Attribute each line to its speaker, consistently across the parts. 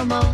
Speaker 1: animal,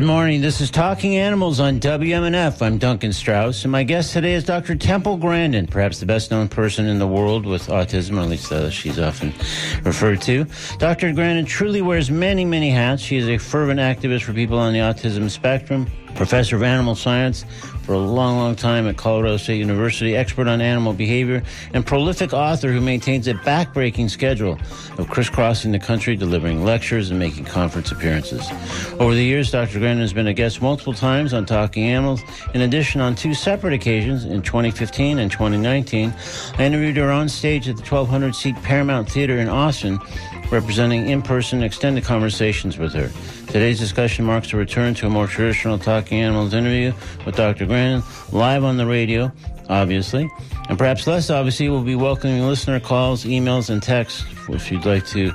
Speaker 2: Good morning. This is Talking Animals on WMNF. I'm Duncan Strauss, and my guest today is Dr. Temple Grandin, perhaps the best known person in the world with autism, or at least uh, she's often referred to. Dr. Grandin truly wears many, many hats. She is a fervent activist for people on the autism spectrum, professor of animal science for a long, long time at Colorado State University, expert on animal behavior, and prolific author who maintains a backbreaking schedule of crisscrossing the country, delivering lectures and making conference appearances. Over the years, Dr. Grandin has been a guest multiple times on Talking Animals. In addition, on two separate occasions in 2015 and 2019, I interviewed her on stage at the 1200 seat Paramount Theater in Austin representing in person extended conversations with her. Today's discussion marks a return to a more traditional Talking Animals interview with Dr. Grandin, live on the radio, obviously. And perhaps less obviously, we'll be welcoming listener calls, emails, and texts if you'd like to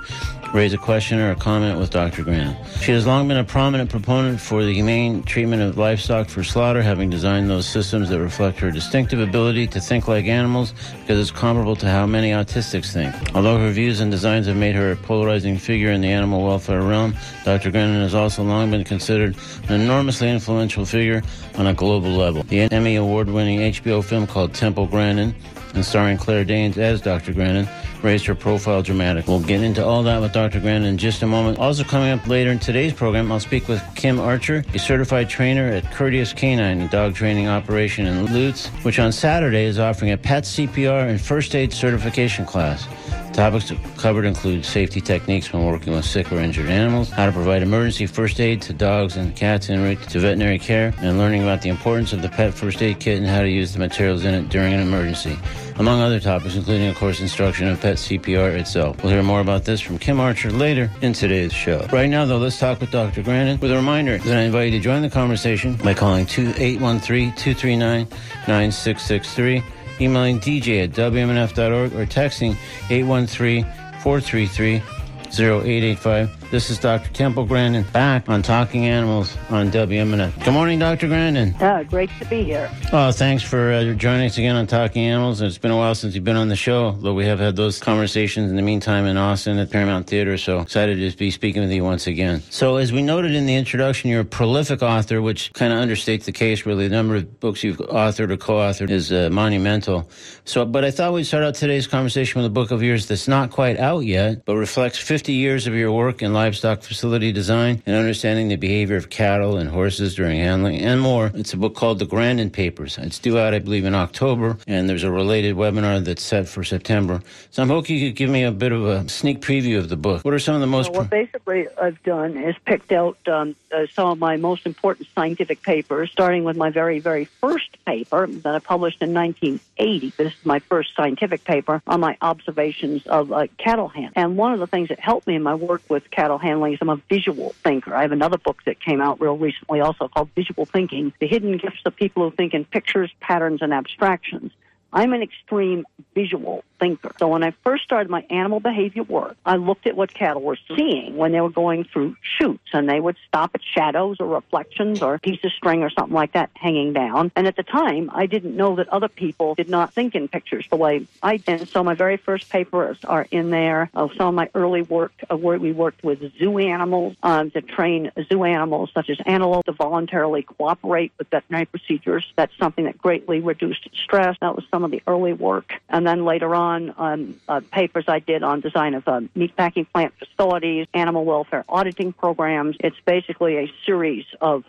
Speaker 2: raise a question or a comment with Dr. Grandin. She has long been a prominent proponent for the humane treatment of livestock for slaughter, having designed those systems that reflect her distinctive ability to think like animals because it's comparable to how many autistics think. Although her views and designs have made her a polarizing figure in the animal welfare realm, Dr. Grandin has also long been considered an enormously influential figure on a global level. The Emmy Award winning HBO film called Temple Grandin and starring Claire Danes as Dr. Grandin, raised her profile dramatically. We'll get into all that with Dr. Grandin just a moment. Also coming up later in today's program, I'll speak with Kim Archer, a certified trainer at Courteous Canine, a dog training operation in Lutz, which on Saturday is offering a pet CPR and first aid certification class. Topics covered include safety techniques when working with sick or injured animals, how to provide emergency first aid to dogs and cats en route to veterinary care, and learning about the importance of the pet first aid kit and how to use the materials in it during an emergency. Among other topics, including, of course, instruction of pet CPR itself. We'll hear more about this from Kim Archer later in today's show. Right now, though, let's talk with Dr. Grandin with a reminder that I invite you to join the conversation by calling 813 239 9663 emailing dj at wmnf.org or texting 813-433-0885. This is Dr. Temple Grandin back on Talking Animals on WMNF. Good morning, Dr. Grandin.
Speaker 3: Uh, great to be here.
Speaker 2: Oh, thanks for uh, joining us again on Talking Animals. It's been a while since you've been on the show, though we have had those conversations in the meantime in Austin at Paramount Theater, so excited to be speaking with you once again. So, as we noted in the introduction, you're a prolific author, which kind of understates the case, really. The number of books you've authored or co-authored is uh, monumental. So, but I thought we'd start out today's conversation with a book of yours that's not quite out yet, but reflects 50 years of your work in livestock facility design and understanding the behavior of cattle and horses during handling and more. It's a book called The Grandin Papers. It's due out, I believe, in October, and there's a related webinar that's set for September. So I'm hoping you could give me a bit of a sneak preview of the book. What are some of the most...
Speaker 3: Well, what basically I've done is picked out um, uh, some of my most important scientific papers, starting with my very, very first paper that I published in 1980. This is my first scientific paper on my observations of uh, cattle handling. And one of the things that helped me in my work with cattle handling is I'm a visual thinker. I have another book that came out real recently also called Visual Thinking, The Hidden Gifts of People Who Think in Pictures, Patterns, and Abstractions. I'm an extreme visual thinker. So when I first started my animal behavior work, I looked at what cattle were seeing when they were going through chutes and they would stop at shadows or reflections or a piece of string or something like that hanging down. And at the time, I didn't know that other people did not think in pictures the way I did. So my very first papers are in there. Of some of my early work, uh, where we worked with zoo animals um, to train zoo animals such as antelope to voluntarily cooperate with veterinary procedures. That's something that greatly reduced stress. That was some of the early work. And then later on, um, uh, papers I did on design of uh, meatpacking plant facilities, animal welfare auditing programs. It's basically a series of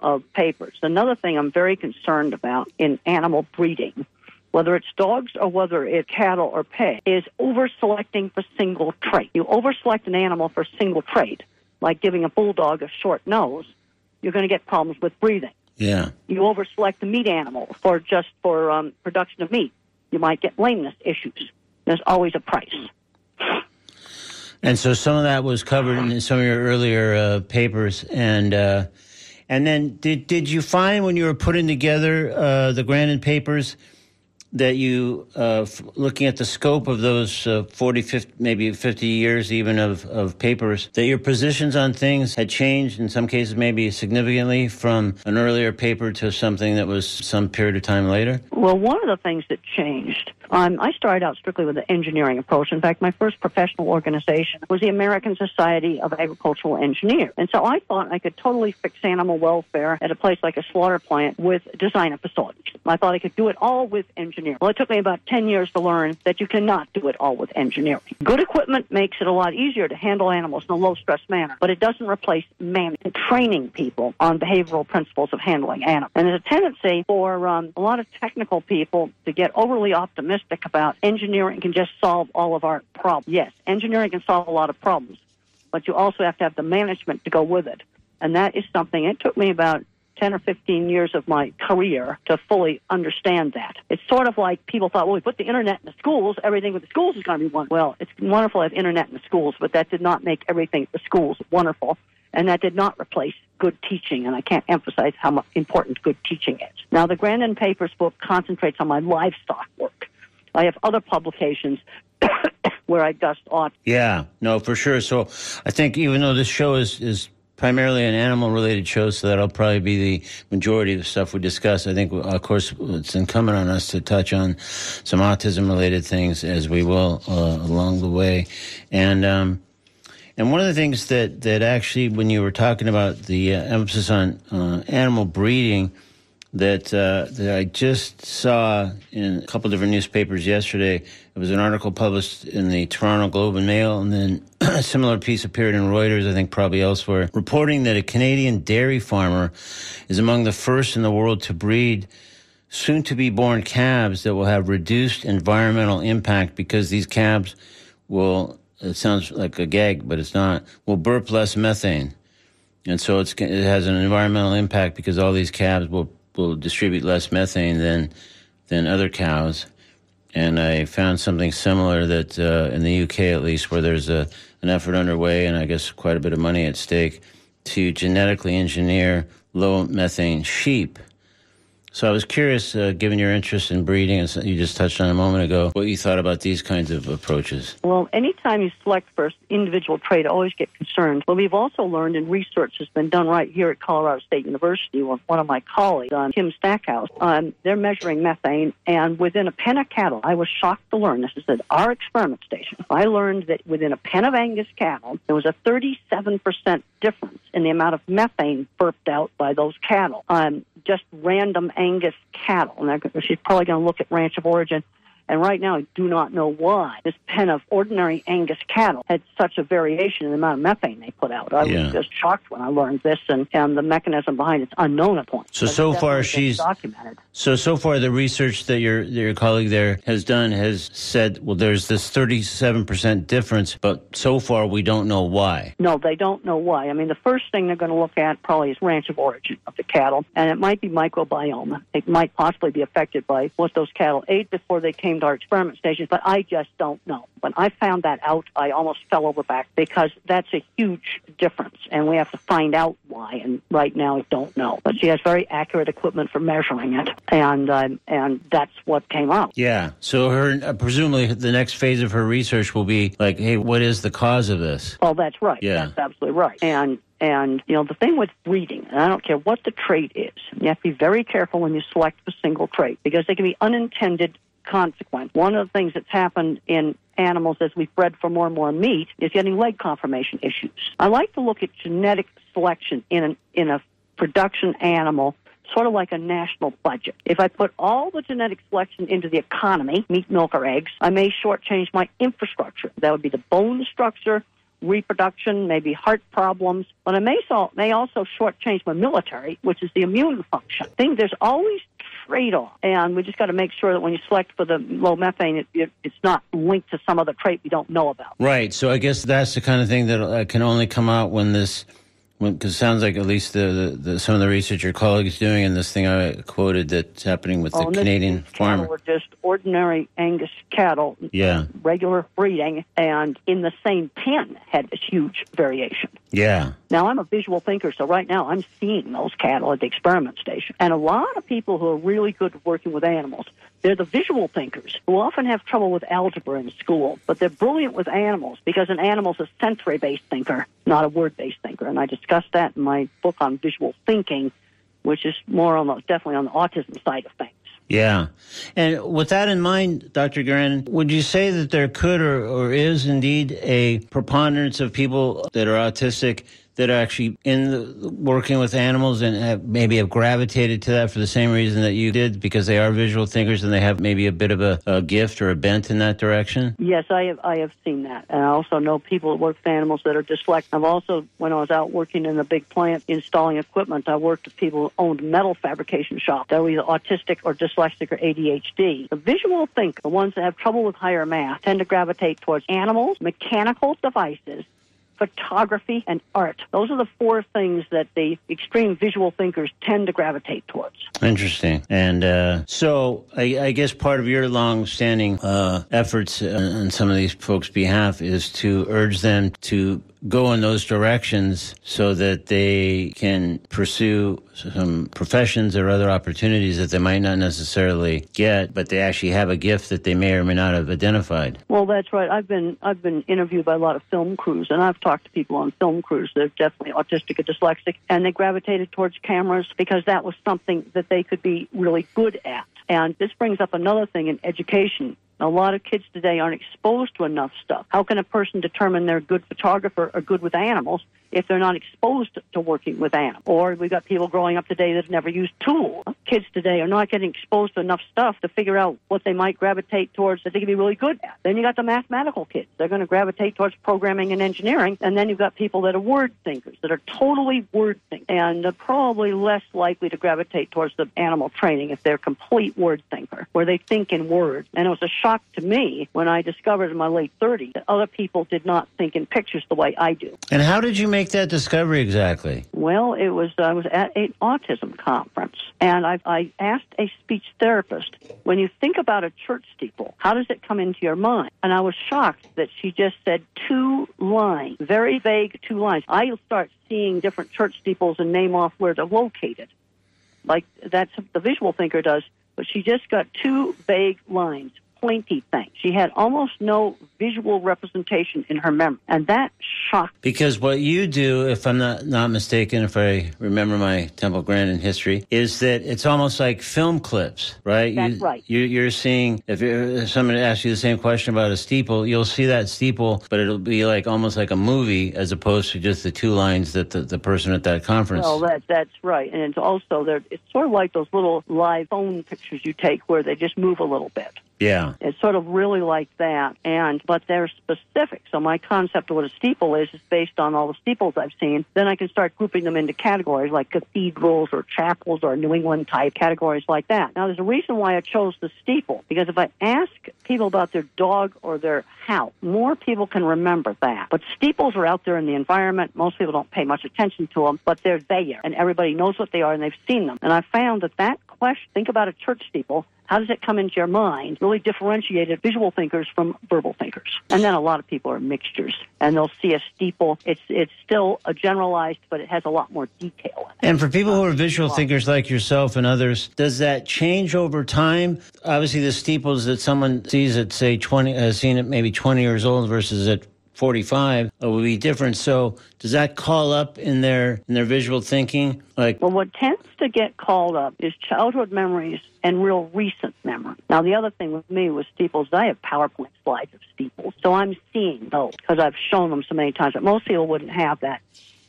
Speaker 3: of papers. Another thing I'm very concerned about in animal breeding, whether it's dogs or whether it's cattle or pig, is over selecting for single trait. You over select an animal for single trait, like giving a bulldog a short nose, you're going to get problems with breathing.
Speaker 2: Yeah.
Speaker 3: You overselect the meat animal for just for um, production of meat. You might get lameness issues. There's always a price.
Speaker 2: And so some of that was covered in some of your earlier uh, papers, and uh, and then did did you find when you were putting together uh, the Grandin papers that you uh, looking at the scope of those uh, 40, 50, maybe 50 years even of, of papers that your positions on things had changed in some cases maybe significantly from an earlier paper to something that was some period of time later?
Speaker 3: Well, one of the things that changed, um, I started out strictly with the engineering approach. In fact, my first professional organization was the American Society of Agricultural Engineers. And so I thought I could totally fix animal welfare at a place like a slaughter plant with design of facilities. I thought I could do it all with engineering. Well, it took me about 10 years to learn that you cannot do it all with engineering. Good equipment makes it a lot easier to handle animals in a low stress manner, but it doesn't replace man training people on behavioral principles of handling animals. And there's a tendency for um, a lot of technical people to get overly optimistic about engineering can just solve all of our problems. Yes, engineering can solve a lot of problems, but you also have to have the management to go with it. And that is something, it took me about 10 or 15 years of my career to fully understand that. It's sort of like people thought, well, we put the internet in the schools, everything with the schools is going to be wonderful. Well, it's wonderful to have internet in the schools, but that did not make everything at the schools wonderful. And that did not replace good teaching, and I can't emphasize how important good teaching is. Now, the Grandin Papers book concentrates on my livestock work. I have other publications where I dust off
Speaker 2: Yeah, no, for sure. So I think even though this show is, is primarily an animal related show, so that'll probably be the majority of the stuff we discuss. I think, of course, it's incumbent on us to touch on some autism related things as we will uh, along the way. And, um, and one of the things that, that actually, when you were talking about the uh, emphasis on uh, animal breeding, that uh, that I just saw in a couple different newspapers yesterday. It was an article published in the Toronto Globe and Mail, and then a similar piece appeared in Reuters, I think probably elsewhere, reporting that a Canadian dairy farmer is among the first in the world to breed soon to be born calves that will have reduced environmental impact because these calves will it sounds like a gag but it's not will burp less methane and so it has an environmental impact because all these calves will, will distribute less methane than than other cows. And I found something similar that uh, in the UK at least where there's a an effort underway and I guess quite a bit of money at stake to genetically engineer low methane sheep so I was curious, uh, given your interest in breeding, and you just touched on a moment ago, what you thought about these kinds of approaches.
Speaker 3: Well, anytime you select for individual trait, I always get concerned. But we've also learned, and research has been done right here at Colorado State University with one of my colleagues, um, Kim Stackhouse. Um, they're measuring methane, and within a pen of cattle, I was shocked to learn this is at our experiment station. I learned that within a pen of Angus cattle, there was a 37% difference in the amount of methane burped out by those cattle. Um, just random Angus cattle. And she's probably going to look at ranch of origin. And right now, I do not know why this pen of ordinary Angus cattle had such a variation in the amount of methane they put out. I
Speaker 2: Yeah.
Speaker 3: was just shocked when I learned this, and, and the mechanism behind it's unknown at point.
Speaker 2: So, so far she's-
Speaker 3: documented.
Speaker 2: So, so far, the research that your that your colleague there has done has said, well, there's this 37% difference, but so far we don't know why.
Speaker 3: No, they don't know why. I mean, the first thing they're going to look at probably is ranch of origin of the cattle, and it might be microbiome. It might possibly be affected by what those cattle ate before they came to our experiment stations, but I just don't know. When I found that out, I almost fell over back because that's a huge difference, and we have to find out why. And right now, I don't know. But she has very accurate equipment for measuring it, and um, and that's what came out.
Speaker 2: Yeah. So, her uh, presumably the next phase of her research will be like, hey, what is the cause of this?
Speaker 3: Well, that's right.
Speaker 2: Yeah.
Speaker 3: That's absolutely right. And and you know the thing with breeding, and I don't care what the trait is, you have to be very careful when you select a single trait because they can be unintended consequence. One of the things that's happened in animals as we've bred for more and more meat is getting leg conformation issues. I like to look at genetic selection in an, in a production animal sort of like a national budget. If I put all the genetic selection into the economy, meat, milk, or eggs, I may shortchange my infrastructure. That would be the bone structure, reproduction, maybe heart problems. But I may, so, may also shortchange my military, which is the immune function. I think there's always trade-off, and we just got to make sure that when you select for the low methane, it, it, it's not linked to some other trait we don't know about.
Speaker 2: Right. So, I guess that's the kind of thing that uh, can only come out when this Because it sounds like at least the, the, the, some of the research your colleagues doing, and this thing I quoted that's happening with
Speaker 3: Oh,
Speaker 2: the Canadian farmer.
Speaker 3: were just ordinary Angus cattle,
Speaker 2: Yeah,
Speaker 3: regular breeding, and in the same pen had this huge variation.
Speaker 2: Yeah,
Speaker 3: Now, I'm a visual thinker, so right now I'm seeing those cattle at the experiment station. And a lot of people who are really good at working with animals, they're the visual thinkers who often have trouble with algebra in school, but they're brilliant with animals because an animal's a sensory based thinker, not a word based thinker. And I discussed that in my book on visual thinking, which is more on the, definitely on the autism side of things.
Speaker 2: Yeah. And with that in mind, Dr. Grandin, would you say that there could or, or is indeed a preponderance of people that are autistic that are actually in the, working with animals and have, maybe have gravitated to that for the same reason that you did because they are visual thinkers and they have maybe a bit of a, a gift or a bent in that direction?
Speaker 3: Yes, I have. I have seen that, and I also know people that work with animals that are dyslexic. I've also, when I was out working in a big plant installing equipment, I worked with people who owned metal fabrication shops. They were either autistic or dyslexic or ADHD. The visual think, the ones that have trouble with higher math, tend to gravitate towards animals, mechanical devices, photography, and art. Those are the four things that the extreme visual thinkers tend to gravitate towards.
Speaker 2: Interesting. And uh, so I, I guess part of your long-standing uh, efforts uh, on some of these folks' behalf is to urge them to go in those directions so that they can pursue some professions or other opportunities that they might not necessarily get, but they actually have a gift that they may or may not have identified.
Speaker 3: Well, that's right. I've been I've been interviewed by a lot of film crews, and I've talked to people on film crews that are definitely autistic or dyslexic, and they gravitated towards cameras because that was something that they could be really good at. And this brings up another thing in education. A lot of kids today aren't exposed to enough stuff. How can a person determine they're a good photographer or good with animals if they're not exposed to working with animals? Or we've got people growing up today that have never used tools. Kids today are not getting exposed to enough stuff to figure out what they might gravitate towards that they can be really good at. Then you got the mathematical kids. They're going to gravitate towards programming and engineering. And then you've got people that are word thinkers, that are totally word thinkers, and are probably less likely to gravitate towards the animal training if they're complete word thinker, where they think in words. And it was a shock to me when I discovered in my late 30s that other people did not think in pictures the way I do.
Speaker 2: And how did you make that discovery exactly?
Speaker 3: Well, it was I was at an autism conference, and I, I asked a speech therapist, when you think about a church steeple, how does it come into your mind? And I was shocked that she just said two lines, very vague two lines. I start seeing different church steeples and name off where they're located, like that's what the visual thinker does. But she just got two vague lines pointy thing. She had almost no visual representation in her memory, and that shocked.
Speaker 2: Because what you do, if I'm not, not mistaken, if I remember my Temple Grandin history, is that it's almost like film clips, right?
Speaker 3: That's
Speaker 2: you,
Speaker 3: right.
Speaker 2: You, you're seeing, if, you're, if someone asks you the same question about a steeple, you'll see that steeple, but it'll be like almost like a movie as opposed to just the two lines that the, the person at that conference.
Speaker 3: Well, that that's right, and it's also there. It's sort of like those little live phone pictures you take where they just move a little bit.
Speaker 2: Yeah.
Speaker 3: It's sort of really like that, and but they're specific. So my concept of what a steeple is is based on all the steeples I've seen. Then I can start grouping them into categories like cathedrals or chapels or New England type categories like that. Now there's a reason why I chose the steeple because if I ask people about their dog or their house, more people can remember that. But steeples are out there in the environment. Most people don't pay much attention to them, but they're there, and everybody knows what they are and they've seen them. And I found that that question, think about a church steeple. How does it come into your mind? Really differentiated visual thinkers from verbal thinkers. And then a lot of people are mixtures, and they'll see a steeple. It's it's still a generalized, but it has a lot more detail in it.
Speaker 2: And for people who are visual thinkers like yourself and others, does that change over time? Obviously, the steeples that someone sees at say twenty, uh, has seen it maybe twenty years old versus at forty-five uh, will be different. So, does that call up in their in their visual thinking? Like,
Speaker 3: Well, what tends to get called up is childhood memories and real recent memory. Now, the other thing with me with steeples, I have PowerPoint slides of steeples, so I'm seeing those because I've shown them so many times. But most people wouldn't have that.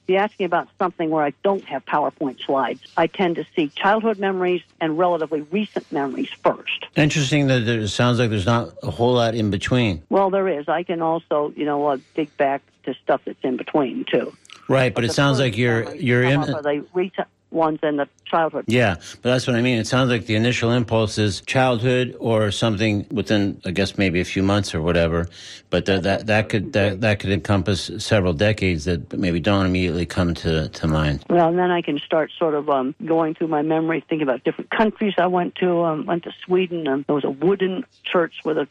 Speaker 3: If you ask me about something where I don't have PowerPoint slides, I tend to see childhood memories and relatively recent memories first.
Speaker 2: interesting that it sounds like there's not a whole lot in between.
Speaker 3: Well, there is. I can also, you know, uh, dig back to stuff that's in between too.
Speaker 2: Right, but it sounds like you're you're in.
Speaker 3: they recent ones in the childhood.
Speaker 2: Yeah, but that's what I mean. It sounds like the initial impulse is childhood or something within, I guess, maybe a few months or whatever. But th- that that could that, that could encompass several decades that maybe don't immediately come to, to mind.
Speaker 3: Well, and then I can start sort of um, going through my memory, thinking about different countries I went to. Um, went to Sweden, and there was a wooden church with a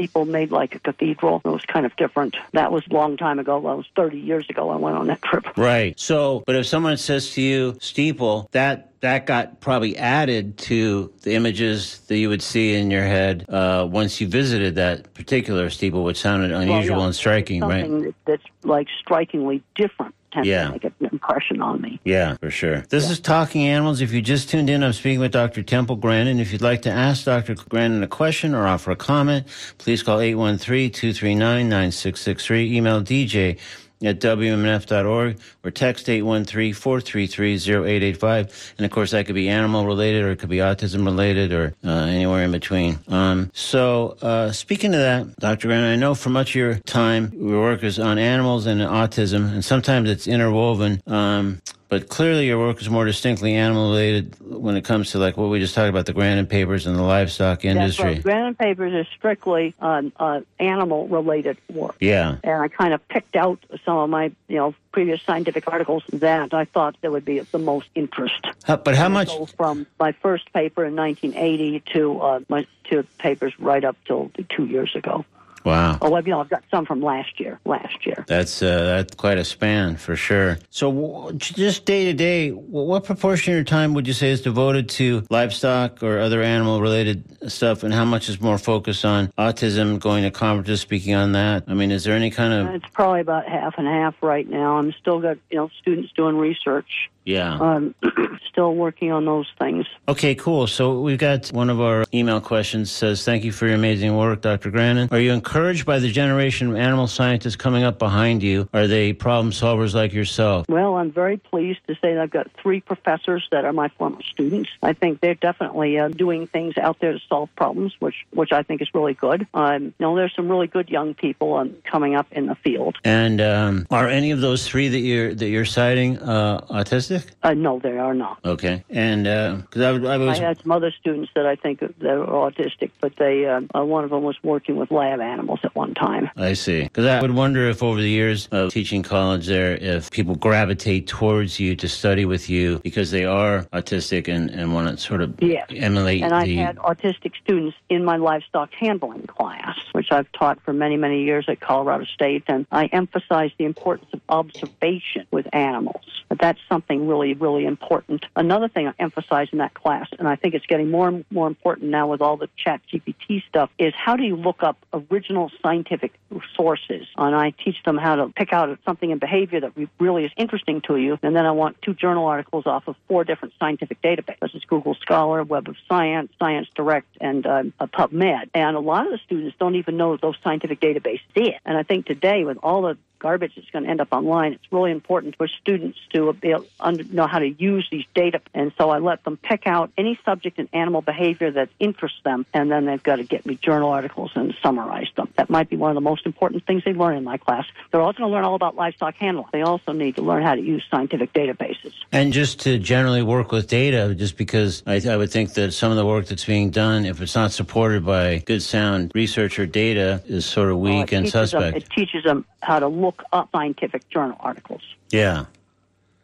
Speaker 3: steeple made like a cathedral. It was kind of different. That was a long time ago. That was 30 years ago. I went on that trip.
Speaker 2: Right. So, but if someone says to you steeple, that that got probably added to the images that you would see in your head uh, once you visited that particular steeple, which sounded unusual
Speaker 3: Well, yeah,
Speaker 2: and striking, right?
Speaker 3: That's like strikingly different tends
Speaker 2: Yeah.
Speaker 3: to make an impression on me.
Speaker 2: Yeah, for sure. This is Talking Animals. If you just tuned in, I'm speaking with Dr. Temple Grandin. If you'd like to ask Dr. Grandin a question or offer a comment, please call 813-239-9663. Email DJ at WMNF.org or text 813-433-0885. And of course, that could be animal related or it could be autism related or uh, anywhere in between. Um, so, uh, speaking of that, Dr. Grandin, I know for much of your time, your work is on animals and autism, and sometimes it's interwoven. Um, but clearly, your work is more distinctly animal related when it comes to like what we just talked about the Grandin papers and the livestock
Speaker 3: That's
Speaker 2: industry.
Speaker 3: right. Grandin Papers is strictly um, uh, animal related work.
Speaker 2: Yeah.
Speaker 3: and I kind of picked out some of my, you know, previous scientific articles that I thought there would be of the most interest.
Speaker 2: How, but how much?
Speaker 3: From my first paper in 1980 to uh, my to papers right up till two years ago.
Speaker 2: Wow.
Speaker 3: Oh, well, you know, I've got some from last year. Last year.
Speaker 2: That's uh, that's quite a span for sure. So, w- just day to day, what proportion of your time would you say is devoted to livestock or other animal related stuff, and how much is more focused on autism, going to conferences, speaking on that? I mean, is there any kind of
Speaker 3: It's probably about half and half right now. I'm still got you know students doing research.
Speaker 2: Yeah?
Speaker 3: Um, still working on those things.
Speaker 2: Okay, cool. So we've got one of our email questions says, "Thank you for your amazing work, Dr. Grandin. Are you encouraged by the generation of animal scientists coming up behind you? Are they problem solvers like yourself?"
Speaker 3: Well, I'm very pleased to say that I've got three professors that are my former students. I think they're definitely uh, doing things out there to solve problems, which which I think is really good. Um, you know, there's some really good young people um, coming up in the field.
Speaker 2: And um, are any of those three that you're that you're citing uh, autistic?
Speaker 3: Uh, no, they are not.
Speaker 2: Okay, and because I, I
Speaker 3: I
Speaker 2: was
Speaker 3: had some other students that I think that are autistic, but they uh, uh, one of them was working with lab animals at one time.
Speaker 2: I see. Because I would wonder if over the years of teaching college there, if people gravitate towards you to study with you because they are autistic and, and want to sort of
Speaker 3: Yes.
Speaker 2: emulate
Speaker 3: And
Speaker 2: the.
Speaker 3: had autistic students in my livestock handling class, which I've taught for many, many years at Colorado State, and I emphasize the importance of observation with animals. But that's something really, really important. Another thing I emphasize in that class, and I think it's getting more and more important now with all the chat GPT stuff, is how do you look up original scientific sources? And I teach them how to pick out something in behavior that really is interesting to you, and then I want two journal articles off of four different scientific databases. This is Google Scholar, Web of Science, Science Direct, and um, PubMed. And a lot of the students don't even know those scientific databases exist. And I think today, with all the garbage that's going to end up online. It's really important for students to be able, under, know how to use these data. And so I let them pick out any subject in animal behavior that interests them, and then they've got to get me journal articles and summarize them. That might be one of the most important things they learn in my class. They're also going to learn all about livestock handling. They also need to learn how to use scientific databases.
Speaker 2: And just to generally work with data, just because I, I would think that some of the work that's being done, if it's not supported by good, sound research or data, is sort of weak oh,
Speaker 3: it
Speaker 2: and
Speaker 3: teaches them-
Speaker 2: suspect.
Speaker 3: it teaches them how to look up scientific journal articles.
Speaker 2: yeah.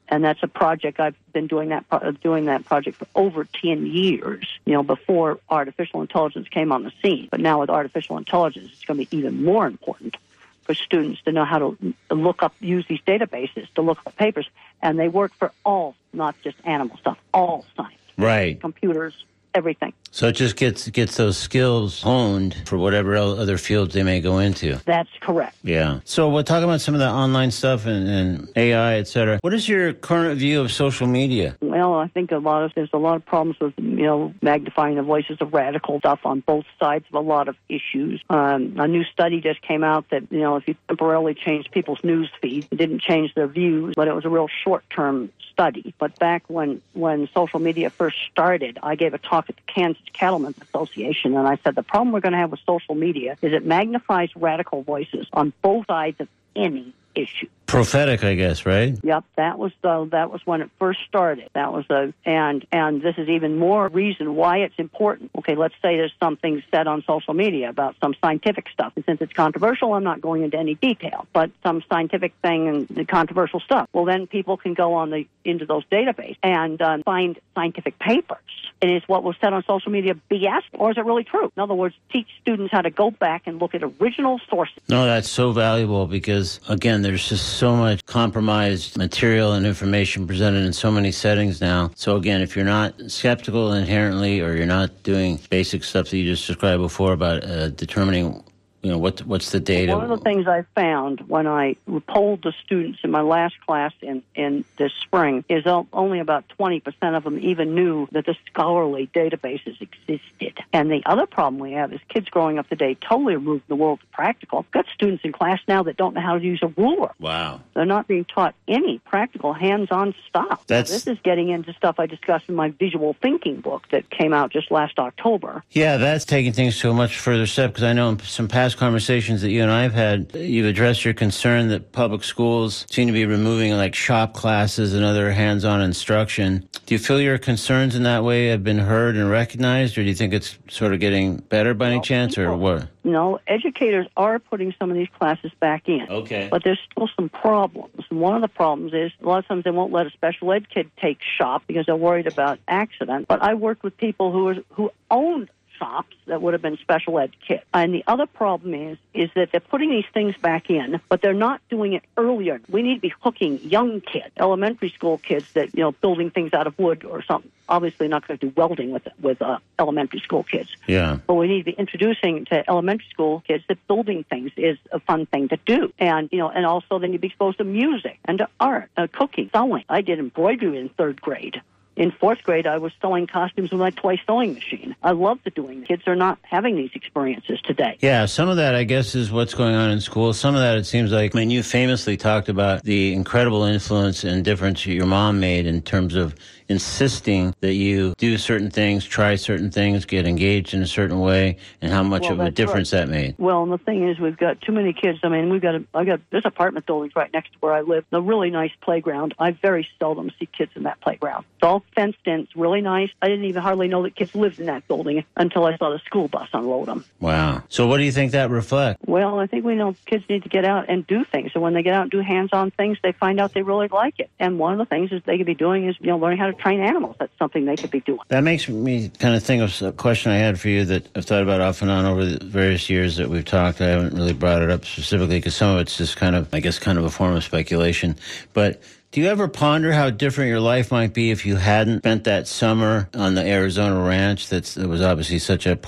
Speaker 3: and that's a project I've been doing that doing that project for over ten years. You know, before artificial intelligence came on the scene, but now with artificial intelligence, it's going to be even more important for students to know how to look up, use these databases to look up papers, and they work for all, not just animal stuff, all science,
Speaker 2: Right.
Speaker 3: computers, everything.
Speaker 2: So it just gets gets those skills honed for whatever other fields they may go into.
Speaker 3: That's correct.
Speaker 2: Yeah. So we're talking about some of the online stuff and, and AI, et cetera. What is your current view of social media?
Speaker 3: Well, I think a lot of there's a lot of problems with you know magnifying the voices of radical stuff on both sides of a lot of issues. Um, a new study just came out that you know if you temporarily change people's news feeds, it didn't change their views, but it was a real short-term study. But back when when social media first started, I gave a talk at the Kansas Cattlemen's Association, and I said the problem we're going to have with social media is it magnifies radical voices on both sides of any issue.
Speaker 2: Prophetic, I guess, right?
Speaker 3: Yep, that was the that was when it first started. That was the and and this is even more reason why it's important. Okay, let's say there's something said on social media about some scientific stuff, and since it's controversial, I'm not going into any detail. But some scientific thing and the controversial stuff. Well, then people can go on the into those databases and um, find scientific papers. And is what was said on social media BS, or is it really true? In other words, teach students how to go back and look at original sources.
Speaker 2: No, that's so valuable because again, there's just so much compromised material and information presented in so many settings now. So again, if you're not skeptical inherently, or you're not doing basic stuff that you just described before about uh, determining you know what what's the data
Speaker 3: One of the things I found when I polled the students in my last class in, in this spring is only about 20% of them even knew that the scholarly databases existed. And the other problem we have is kids growing up today totally removed from the world of practical. I've got students in class now that don't know how to use a ruler.
Speaker 2: wow
Speaker 3: They're not being taught any practical hands-on stuff.
Speaker 2: That's-
Speaker 3: This is getting into stuff I discussed in my visual thinking book that came out just last October.
Speaker 2: Yeah, that's taking things to a much further step because I know in some past conversations that you and I have had, you've addressed your concern that public schools seem to be removing like shop classes and other hands on instruction. Do you feel your concerns in that way have been heard and recognized, or do you think it's sort of getting better by any chance, or what?
Speaker 3: No, educators are putting some of these classes back in.
Speaker 2: Okay.
Speaker 3: But there's still some problems. And one of the problems is a lot of times they won't let a special ed kid take shop because they're worried about accident. But I worked with people who are, who owned shops that would have been special ed kids. And the other problem is is that they're putting these things back in, but they're not doing it earlier. We need to be hooking young kids, elementary school kids that you know building things out of wood or something. Obviously, not going to do welding with with uh, elementary school kids.
Speaker 2: Yeah.
Speaker 3: But we need to be introducing to elementary school kids that building things is a fun thing to do. And, you know, and also they need to be exposed to music and to art, uh, cooking, sewing. I did embroidery in third grade. In fourth grade, I was sewing costumes with my toy sewing machine. I loved doing it. Kids are not having these experiences today.
Speaker 2: Yeah, some of that, I guess, is what's going on in school. Some of that, it seems like, I mean, you famously talked about the incredible influence and difference your mom made in terms of insisting that you do certain things, try certain things, get engaged in a certain way, and how much
Speaker 3: Well,
Speaker 2: of a difference that made.
Speaker 3: Well, and the thing is, we've got too many kids. I mean, we've got a, I got this apartment buildings right next to where I live. A really nice playground. I very seldom see kids in that playground. It's all fenced in. It's really nice. I didn't even hardly know that kids lived in that building until I saw the school bus unload them.
Speaker 2: Wow. So, what do you think that reflects?
Speaker 3: Well, I think we know kids need to get out and do things. So when they get out and do hands-on things, they find out they really like it. And one of the things is they could be doing is you know learning how to train animals. That's something they could be doing.
Speaker 2: That makes me kind of think of a question I had for you that I've thought about off and on over the various years that we've talked. I haven't really brought it up specifically because some of it's just kind of, I guess, kind of a form of speculation. But do you ever ponder how different your life might be if you hadn't spent that summer on the Arizona ranch? That's that was obviously such a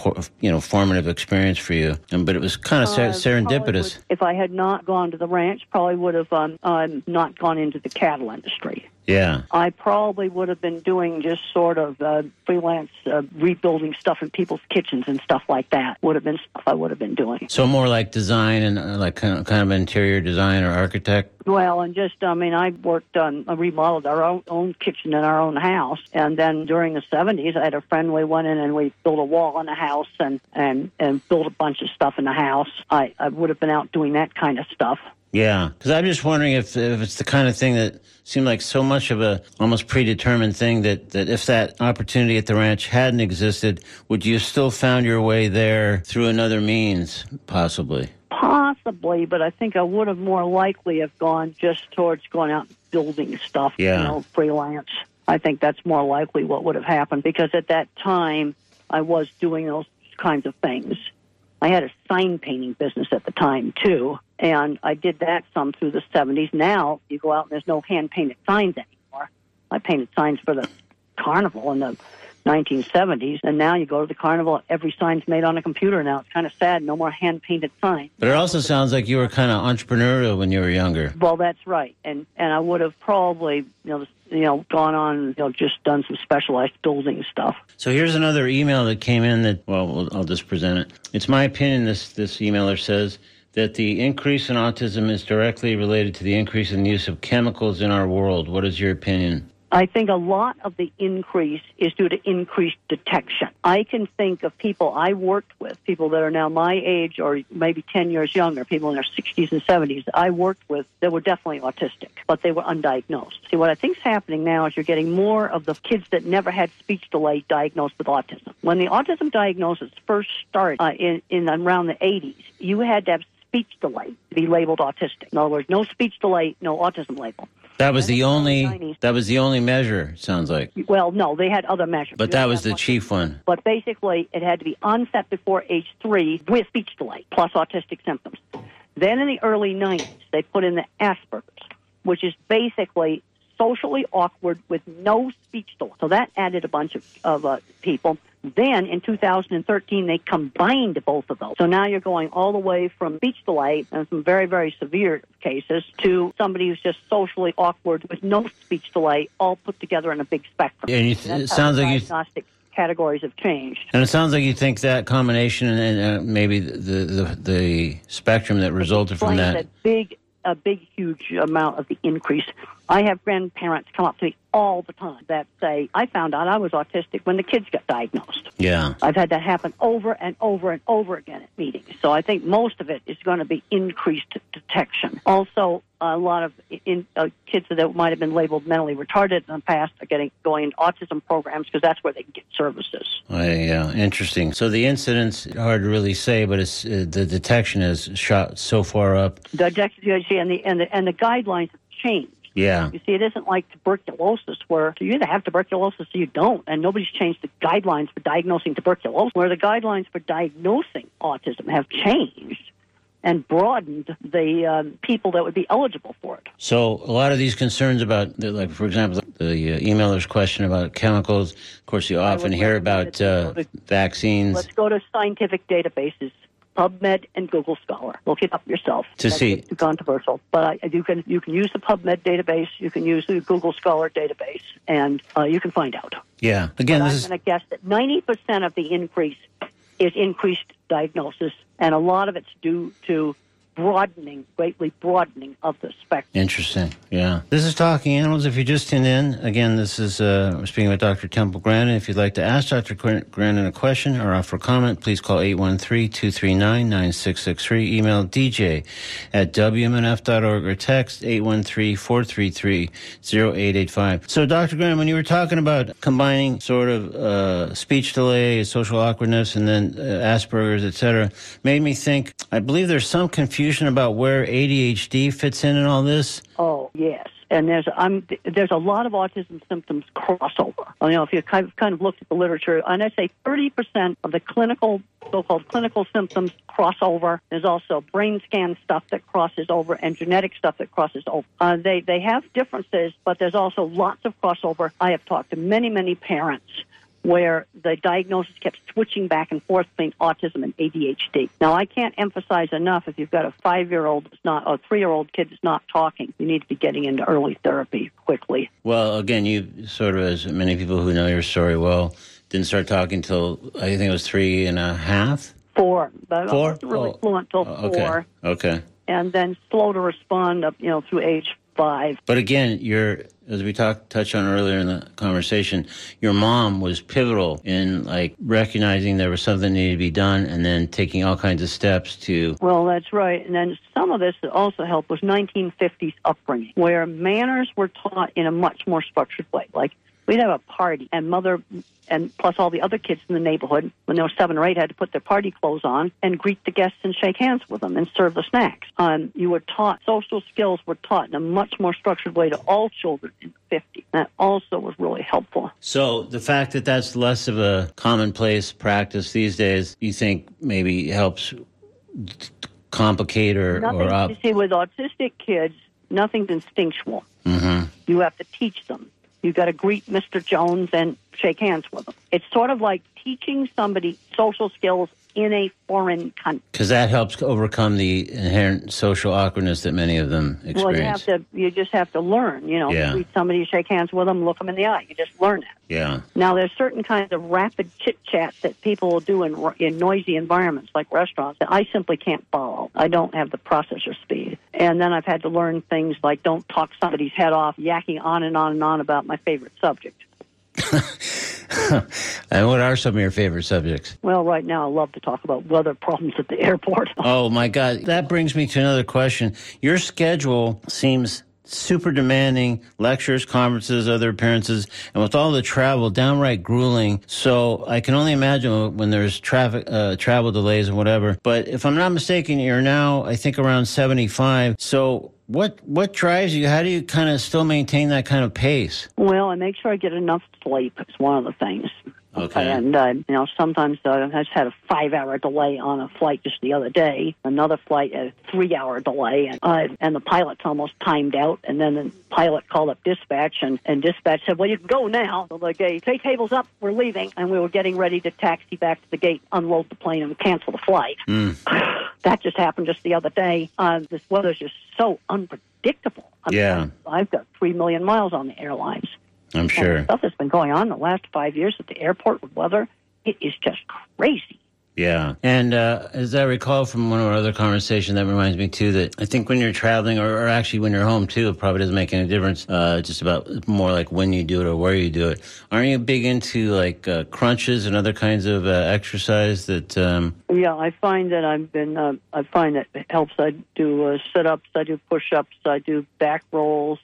Speaker 2: you know formative experience for you, and but it was kind of
Speaker 3: Uh,
Speaker 2: serendipitous.
Speaker 3: would- if I had not gone to the ranch, probably would have um, um, not gone into the cattle industry.
Speaker 2: Yeah.
Speaker 3: I probably would have been doing just sort of uh, freelance uh, rebuilding stuff in people's kitchens and stuff like that. Would have been stuff I would have been doing.
Speaker 2: So more like design and uh, like kind of, kind of interior design or architect.
Speaker 3: Well, and just, I mean, I worked on, I remodeled our own, own kitchen in our own house. And then during the 70s, I had a friend, we went in and we built a wall in the house and, and, and built a bunch of stuff in the house. I, I would have been out doing that kind of stuff.
Speaker 2: Yeah, because I'm just wondering if if it's the kind of thing that seemed like so much of a almost predetermined thing that that if that opportunity at the ranch hadn't existed, would you still found your way there through another means, possibly?
Speaker 3: Possibly, but I think I would have more likely have gone just towards going out and building stuff,
Speaker 2: Yeah.
Speaker 3: you know, freelance. I think that's more likely what would have happened because at that time I was doing those kinds of things. I had a sign painting business at the time too, and I did that some through the 70s. Now you go out and there's no hand painted signs anymore. I painted signs for the carnival and the 1970s, and now you go to the carnival, every sign's made on a computer now. It's kind of sad, no more hand painted signs.
Speaker 2: But it also sounds like you were kind of entrepreneurial when you were younger.
Speaker 3: Well, that's right, and and I would have probably you know you know gone on you know just done some specialized building stuff.
Speaker 2: So here's another email that came in that well, we'll- I'll just present it. It's my opinion. This this emailer says that the increase in autism is directly related to the increase in the use of chemicals in our world. What is your opinion?
Speaker 3: I think a lot of the increase is due to increased detection. I can think of people I worked with, people that are now my age or maybe 10 years younger, people in their 60s and 70s that I worked with that were definitely autistic, but they were undiagnosed. See, what I think is happening now is you're getting more of the kids that never had speech delay diagnosed with autism. When the autism diagnosis first started uh, in, in around the 80s, you had to have speech delay to be labeled autistic. In other words, no speech delay, no autism label.
Speaker 2: That was the only.
Speaker 3: 90s.
Speaker 2: That was the only measure. Sounds like.
Speaker 3: Well, no, they had other measures.
Speaker 2: But that was the chief one.
Speaker 3: but basically it had to be onset before age three with speech delay plus autistic symptoms. Then in the early 90s, they put in the Asperger's, which is basically socially awkward with no speech delay. So that added a bunch of, of uh, people. Then in 2013, they combined both of those. So now you're going all the way from speech delay and some very, very severe cases to somebody who's just socially awkward with no speech delay, all put together in a big spectrum.
Speaker 2: And th- it sounds like you.
Speaker 3: diagnostic categories have changed.
Speaker 2: And it sounds like you think that combination and uh, maybe the, the the spectrum that resulted from that.
Speaker 3: a big, a big, huge amount of the increase. I have grandparents come up to me all the time that say, "I found out I was autistic when the kids got diagnosed."
Speaker 2: Yeah.
Speaker 3: I've had that happen over and over and over again at meetings. So I think most of it is going to be increased detection. Also, a lot of in, uh, kids that might have been labeled mentally retarded in the past are getting going into autism programs because that's where they can get services.
Speaker 2: I, yeah, interesting. So the incidence hard to really say, but it's uh, the detection has shot so far up.
Speaker 3: The detection and the and the and the guidelines have changed.
Speaker 2: Yeah,
Speaker 3: You see, it isn't like tuberculosis where you either have tuberculosis or you don't, and nobody's changed the guidelines for diagnosing tuberculosis. Where the guidelines for diagnosing autism have changed and broadened the um, people that would be eligible for it.
Speaker 2: So a lot of these concerns about, like for example, the uh, emailer's question about chemicals. Of course, you often hear about uh,
Speaker 3: to-
Speaker 2: vaccines.
Speaker 3: Let's go to scientific databases. PubMed and Google Scholar. Look it up yourself.
Speaker 2: To
Speaker 3: That's
Speaker 2: see.
Speaker 3: Too controversial, but I, you can you can use the PubMed database. You can use the Google Scholar database, and uh, you can find out.
Speaker 2: Yeah. Again,
Speaker 3: I'm
Speaker 2: is
Speaker 3: going to guess that 90% of the increase is increased diagnosis, and a lot of it's due to broadening, greatly broadening of the spectrum.
Speaker 2: Interesting. Yeah. This is Talking Animals. If you just tuned in, again, this is, uh, speaking with Dr. Temple Grandin. If you'd like to ask Dr. Gr- Grandin a question or offer a comment, please call 813-239-9663. Email DJ at WMNF.org or text 813-433-0885. So, Dr. Grandin, when you were talking about combining sort of, uh, speech delay, social awkwardness, and then uh, Asperger's, et cetera, made me think, I believe there's some confusion about where ADHD fits in in all this.
Speaker 3: Oh, yes. And there's I'm, there's a lot of autism symptoms crossover. You know, if you kind of, kind of looked at the literature, and I say 30% of the clinical, so-called clinical symptoms crossover. There's also brain scan stuff that crosses over and genetic stuff that crosses over. Uh, they they have differences, but there's also lots of crossover. I have talked to many many parents where the diagnosis kept switching back and forth between autism and ADHD. Now, I can't emphasize enough if you've got a five year old that's not, a three year old kid that's not talking, you need to be getting into early therapy quickly.
Speaker 2: Well, again, you sort of, as many people who know your story well, didn't start talking till I think it was three and a half.
Speaker 3: Four, but
Speaker 2: Four?
Speaker 3: I wasn't really
Speaker 2: Oh,
Speaker 3: fluent till
Speaker 2: Okay.
Speaker 3: four,
Speaker 2: Okay.
Speaker 3: and then slow to respond up, you know, through age five.
Speaker 2: But again, your as we talked touched on earlier in the conversation, your mom was pivotal in like recognizing there was something needed to be done, and then taking all kinds of steps to.
Speaker 3: Well, that's right. And then some of this that also helped was 1950s upbringing, where manners were taught in a much more structured way. Like we'd have a party, and mother and plus all the other kids in the neighborhood, when they were seven or eight, had to put their party clothes on and greet the guests and shake hands with them and serve the snacks. Um, you were taught social skills were taught in a much more structured way to all children in the 50s. That also was really helpful.
Speaker 2: So the fact that that's less of a commonplace practice these days, you think maybe helps complicate or
Speaker 3: Nothing
Speaker 2: or up.
Speaker 3: you see with autistic kids, nothing's instinctual.
Speaker 2: hmm
Speaker 3: You have to teach them. You've got to greet Mr. Jones and shake hands with them. It's sort of like teaching somebody social skills in a foreign country.
Speaker 2: Because that helps overcome the inherent social awkwardness that many of them experience.
Speaker 3: Well, you have to. You just have to learn. You know,
Speaker 2: Yeah.
Speaker 3: meet somebody, shake hands with them, look them in the eye. You just learn it.
Speaker 2: Yeah.
Speaker 3: Now, there's certain kinds of rapid chit chat that people will do in in noisy environments like restaurants that I simply can't follow. I don't have the processor speed. And then I've had to learn things like don't talk somebody's head off, yakking on and on and on about my favorite subject.
Speaker 2: And what are some of your favorite subjects?
Speaker 3: Well, right now I love to talk about weather problems at the airport.
Speaker 2: Oh my God. That brings me to another question. Your schedule seems super demanding lectures, conferences, other appearances, and with all the travel, downright grueling. So I can only imagine when there's traffic, uh, travel delays and whatever. But if I'm not mistaken, you're now, I think, around 75. So what, what drives you? How do you kind of still maintain that kind of pace?
Speaker 3: Well, I make sure I get enough sleep. It's one of the things.
Speaker 2: Okay.
Speaker 3: And, uh, you know, sometimes uh, I just had a five hour delay on a flight just the other day. Another flight, a three hour delay. And, uh, and the pilot's almost timed out. And then the pilot called up dispatch, and, and dispatch said, Well, you can go now. So the gate, tray table's up, we're leaving. And we were getting ready to taxi back to the gate, unload the plane, and cancel the flight. that just happened just the other day. Uh, this weather's just so unpredictable. I mean,
Speaker 2: Yeah.
Speaker 3: I've got three million miles on the airlines.
Speaker 2: I'm sure.
Speaker 3: the stuff that's been going on the last five years at the airport with weather, it is just crazy.
Speaker 2: Yeah. And uh, as I recall from one of our other conversations, that reminds me too that I think when you're traveling, or, or actually when you're home too, it probably doesn't make any difference. Uh, just about more like when you do it or where you do it. Aren't you big into like uh, crunches and other kinds of uh, exercise that? Um,
Speaker 3: Yeah, I find that I've been. Uh, I find that it helps. I do uh, sit-ups. I do push-ups. I do back rolls.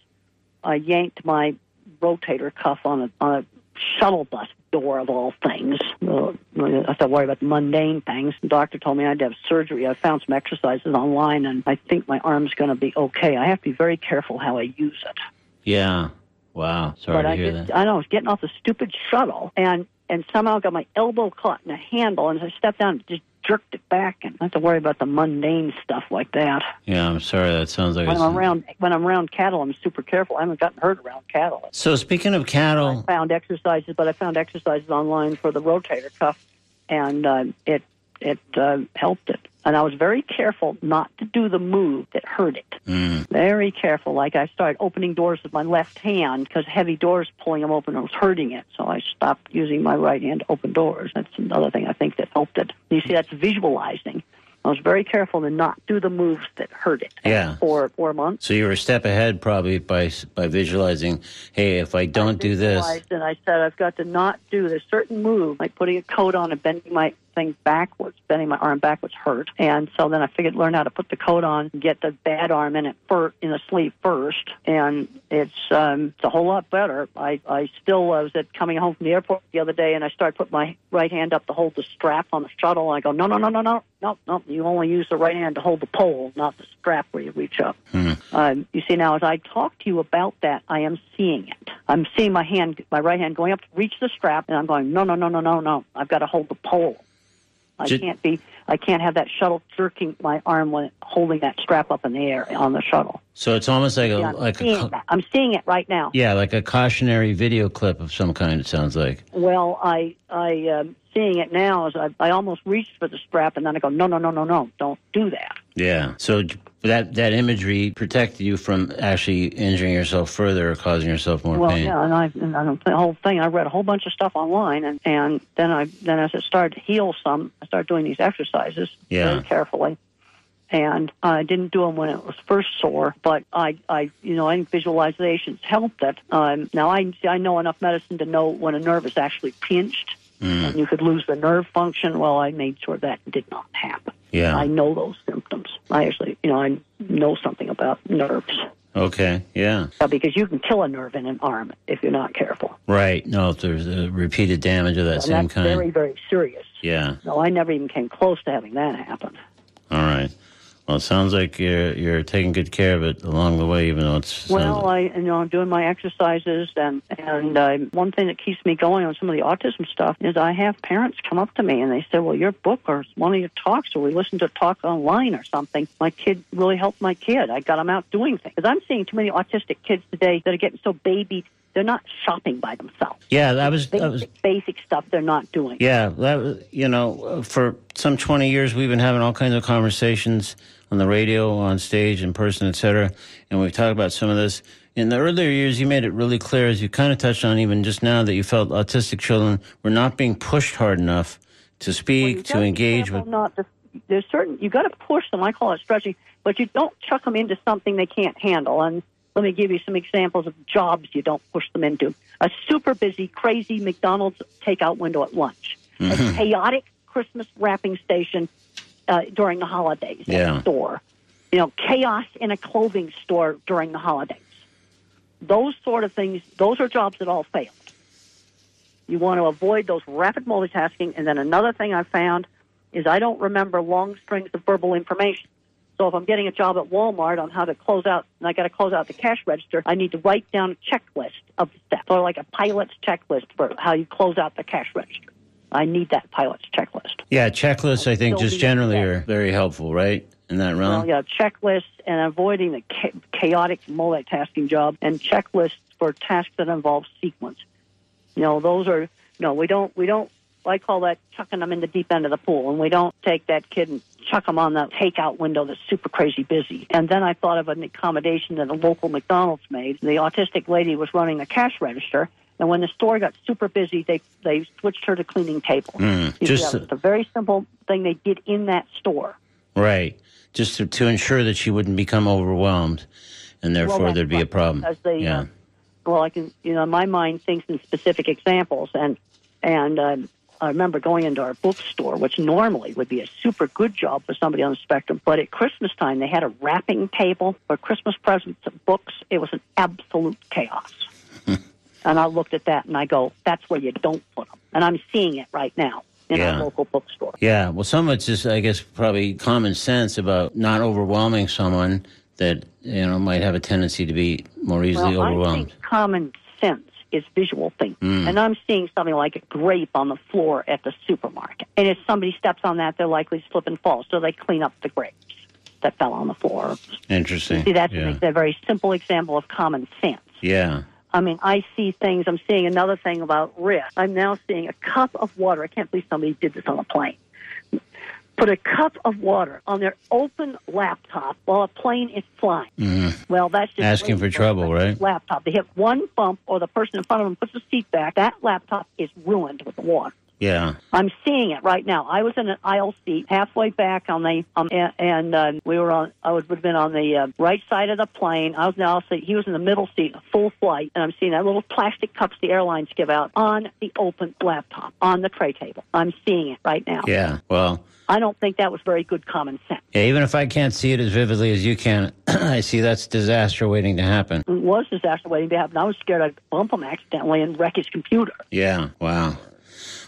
Speaker 3: I yanked my rotator cuff on a, on a shuttle bus door of all things. Uh, I have to worry about the mundane things. The doctor told me I'd have surgery. I found some exercises online, and I think my arm's going to be okay. I have to be very careful how I use it.
Speaker 2: yeah. Wow. Sorry
Speaker 3: but
Speaker 2: to
Speaker 3: I
Speaker 2: hear
Speaker 3: just,
Speaker 2: that.
Speaker 3: I know I was getting off the stupid shuttle and and somehow got my elbow caught in a handle and as I stepped down, it just jerked it back and not to worry about the mundane stuff like that.
Speaker 2: Yeah. I'm sorry. That sounds like.
Speaker 3: When I'm around when I'm around cattle, I'm super careful. I haven't gotten hurt around cattle.
Speaker 2: So speaking of cattle, I
Speaker 3: found exercises, but I found exercises online for the rotator cuff, and uh, it it uh, helped it. And I was very careful not to do the move that hurt it.
Speaker 2: mm,
Speaker 3: Very careful. Like I started opening doors with my left hand because heavy doors pulling them open was hurting it. So I stopped using my right hand to open doors. That's another thing I think that helped it. You see, that's visualizing. I was very careful to not do the moves that hurt it.
Speaker 2: Yeah.
Speaker 3: For four months.
Speaker 2: so you were a step ahead probably by by visualizing. Hey, if I don't do this,
Speaker 3: And I said, I've got to not do this certain move, like putting a coat on and bending my thing backwards, bending my arm backwards hurt. And so then I figured learn how to put the coat on, get the bad arm in it first, in the sleeve first, and it's um, it's a whole lot better. I I still was at coming home from the airport the other day, and I started putting my right hand up to hold the strap on the shuttle, and I go, no, no, no, no, no, no, no, you only use the right hand to hold the pole, not the strap where you reach up. Um, you see, now as I talk to you about that, I am seeing it. I'm seeing my hand, my right hand going up to reach the strap, and I'm going, no, no, no, no, no, no. I've got to hold the pole. I
Speaker 2: Ju-
Speaker 3: can't be. I can't have that shuttle jerking my arm when holding that strap up in the air on the shuttle.
Speaker 2: so it's almost like a
Speaker 3: Yeah, I'm
Speaker 2: like
Speaker 3: seeing
Speaker 2: ca-
Speaker 3: that. I'm seeing it right now.
Speaker 2: yeah, like a cautionary video clip of some kind. It sounds like.
Speaker 3: Well, I I um, seeing it now as I, I almost reached for the strap, and then I go, no, no, no, no, no, don't do that.
Speaker 2: Yeah. So j- that that imagery protected you from actually injuring yourself further or causing yourself more
Speaker 3: Well,
Speaker 2: pain.
Speaker 3: yeah, and I, and I don't, the whole thing. I read a whole bunch of stuff online, and and then I then as it started to heal some, I started doing these exercises
Speaker 2: Yeah.
Speaker 3: very carefully, and I didn't do them when it was first sore, but I I you know I think visualizations helped it. Um, now I I know enough medicine to know when a nerve is actually pinched.
Speaker 2: Mm.
Speaker 3: And you could lose the nerve function. Well, I made sure that did not happen.
Speaker 2: Yeah.
Speaker 3: I know those symptoms. I actually, you know, I know something about nerves.
Speaker 2: Okay. Yeah.
Speaker 3: Uh, because you can kill a nerve in an arm if you're not careful.
Speaker 2: Right. No, if there's repeated damage of that
Speaker 3: And
Speaker 2: same
Speaker 3: that's
Speaker 2: kind.
Speaker 3: very, very serious.
Speaker 2: yeah.
Speaker 3: No, I never even came close to having that happen.
Speaker 2: All right. Well, it sounds like you're you're taking good care of it along the way, even though it's.
Speaker 3: Well,
Speaker 2: sounds-
Speaker 3: I, you know, I'm doing my exercises, and and uh, one thing that keeps me going on some of the autism stuff is I have parents come up to me and they say, "Well, your book or one of your talks, or we listened to a talk online or something. My kid really helped my kid. I got him out doing things because I'm seeing too many autistic kids today that are getting so babied they're not shopping by themselves.
Speaker 2: Yeah, that was, that was
Speaker 3: basic stuff they're not doing.
Speaker 2: Yeah, that was- you know, for some twenty years we've been having all kinds of conversations on the radio, on stage, in person, etc. And we've talked about some of this. In the earlier years, you made it really clear, as you kind of touched on even just now, that you felt autistic children were not being pushed hard enough to speak,
Speaker 3: you
Speaker 2: to engage with.
Speaker 3: Not to, there's certain you got to push them. I call it stretching, but you don't chuck them into something they can't handle. And let me give you some examples of jobs you don't push them into. A super busy, crazy McDonald's takeout window at lunch.
Speaker 2: Mm-hmm.
Speaker 3: A chaotic Christmas wrapping station uh, during the holidays at
Speaker 2: Yeah.
Speaker 3: store. You know, chaos in a clothing store during the holidays. Those sort of things. Those are jobs that all failed. You want to avoid those rapid multitasking. And then another thing I found is I don't remember long strings of verbal information. So if I'm getting a job at Walmart on how to close out, and I got to close out the cash register, I need to write down a checklist of steps, or like a pilot's checklist for how you close out the cash register. I need that pilot's checklist.
Speaker 2: Yeah, checklists, I think, just generally are very helpful, right? In that realm?
Speaker 3: Well, yeah, checklists and avoiding the cha- chaotic multitasking job, and checklists for tasks that involve sequence. You know, those are no, we don't, we don't. I call that chucking them in the deep end of the pool, and we don't take that kid and chuck them on the takeout window that's super crazy busy. And then I thought of an accommodation that a local McDonald's made. The autistic lady was running the cash register. And when the store got super busy, they they switched her to cleaning tables.
Speaker 2: Mm,
Speaker 3: You see,
Speaker 2: just
Speaker 3: that was a very simple thing they did in that store.
Speaker 2: Right. Just to, to ensure that she wouldn't become overwhelmed and therefore
Speaker 3: that's
Speaker 2: there'd be a problem.
Speaker 3: they,
Speaker 2: yeah.
Speaker 3: uh, well, I can, you know, my mind thinks in specific examples, and and um, I remember going into our bookstore, which normally would be a super good job for somebody on the spectrum, but at Christmas time they had a wrapping table for Christmas presents and books. It was an absolute chaos. and I looked at that and I go, that's where you don't put them, and I'm seeing it right now in
Speaker 2: Yeah.
Speaker 3: our local bookstore.
Speaker 2: Yeah, well, some of it's just, I guess, probably common sense about not overwhelming someone that you know might have a tendency to be more easily
Speaker 3: well, I
Speaker 2: overwhelmed.
Speaker 3: think common sense is visual thinking. Mm. And I'm seeing something like a grape on the floor at the supermarket. And if somebody steps on that, they're likely to slip and fall. So they clean up the grapes that fell on the floor.
Speaker 2: Interesting.
Speaker 3: See, that's
Speaker 2: yeah.
Speaker 3: a very simple example of common sense.
Speaker 2: yeah.
Speaker 3: I mean, I see things. I'm seeing another thing about risk. I'm now seeing a cup of water. I can't believe somebody did this on a plane. Put a cup of water on their open laptop while a plane is flying. Mm-hmm. Well, that's just.
Speaker 2: Asking for trouble, right?
Speaker 3: Laptop. They hit one bump, or the person in front of them puts the seat back. That laptop is ruined with the water.
Speaker 2: Yeah.
Speaker 3: I'm seeing it right now. I was in an aisle seat halfway back on the, um, and, and uh, we were on, I would have been on the uh, right side of the plane. I was in the aisle seat. He was in the middle seat, full flight, and I'm seeing that little plastic cups the airlines give out on the open laptop, on the tray table. I'm seeing it right now.
Speaker 2: Yeah. Well,
Speaker 3: I don't think that was very good common sense.
Speaker 2: yeah, even if I can't see it as vividly as you can, I see that's disaster waiting to happen.
Speaker 3: It was disaster waiting to happen. I was scared I'd bump him accidentally and wreck his computer.
Speaker 2: Yeah. Wow.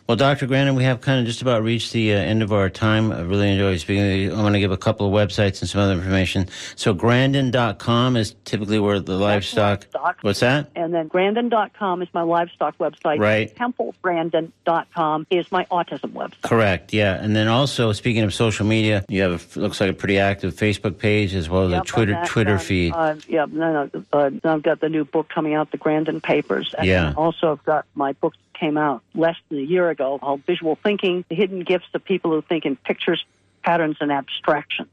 Speaker 2: Well, Dr. Grandin, we have kind of just about reached the uh, end of our time. I really enjoyed speaking with you. I want to give a couple of websites and some other information. So, Grandin.com is typically where the livestock.
Speaker 3: livestock.
Speaker 2: What's that?
Speaker 3: And then Grandin.com is my livestock website.
Speaker 2: Right.
Speaker 3: TempleGrandin.com is my autism website.
Speaker 2: Correct. Yeah. And then also, speaking of social media, you have a, looks like a pretty active Facebook page as well as
Speaker 3: Yep,
Speaker 2: a Twitter Twitter
Speaker 3: um,
Speaker 2: feed.
Speaker 3: Uh, yeah, no, no, uh, I've got the new book coming out, the Grandin Papers. And
Speaker 2: Yeah.
Speaker 3: Also, I've got my book came out less than a year ago called Visual Thinking: The Hidden Gifts of People Who Think in Pictures, Patterns, and Abstractions.